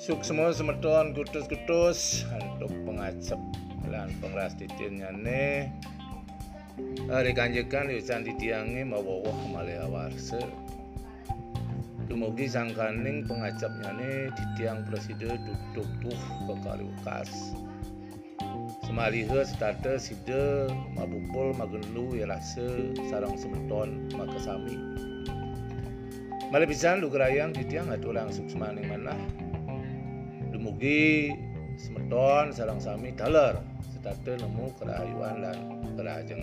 Suksma semeton kutus-kutus untuk pengacep lan pengras titin nyane. Hari kanjekan yusan ditiangi mawawah malaya warse Dumugi sangkaning pengacap nyane ditiang presiden duduk tuh bekali ukas. Semalihe starte side mabupul magelu yelase sarang semeton makasami Malebisan lugrayang ditiang atuh langsung semaning manah Dumugi semeton sarang sami daler setate nemu kerayuan dan kerajengan.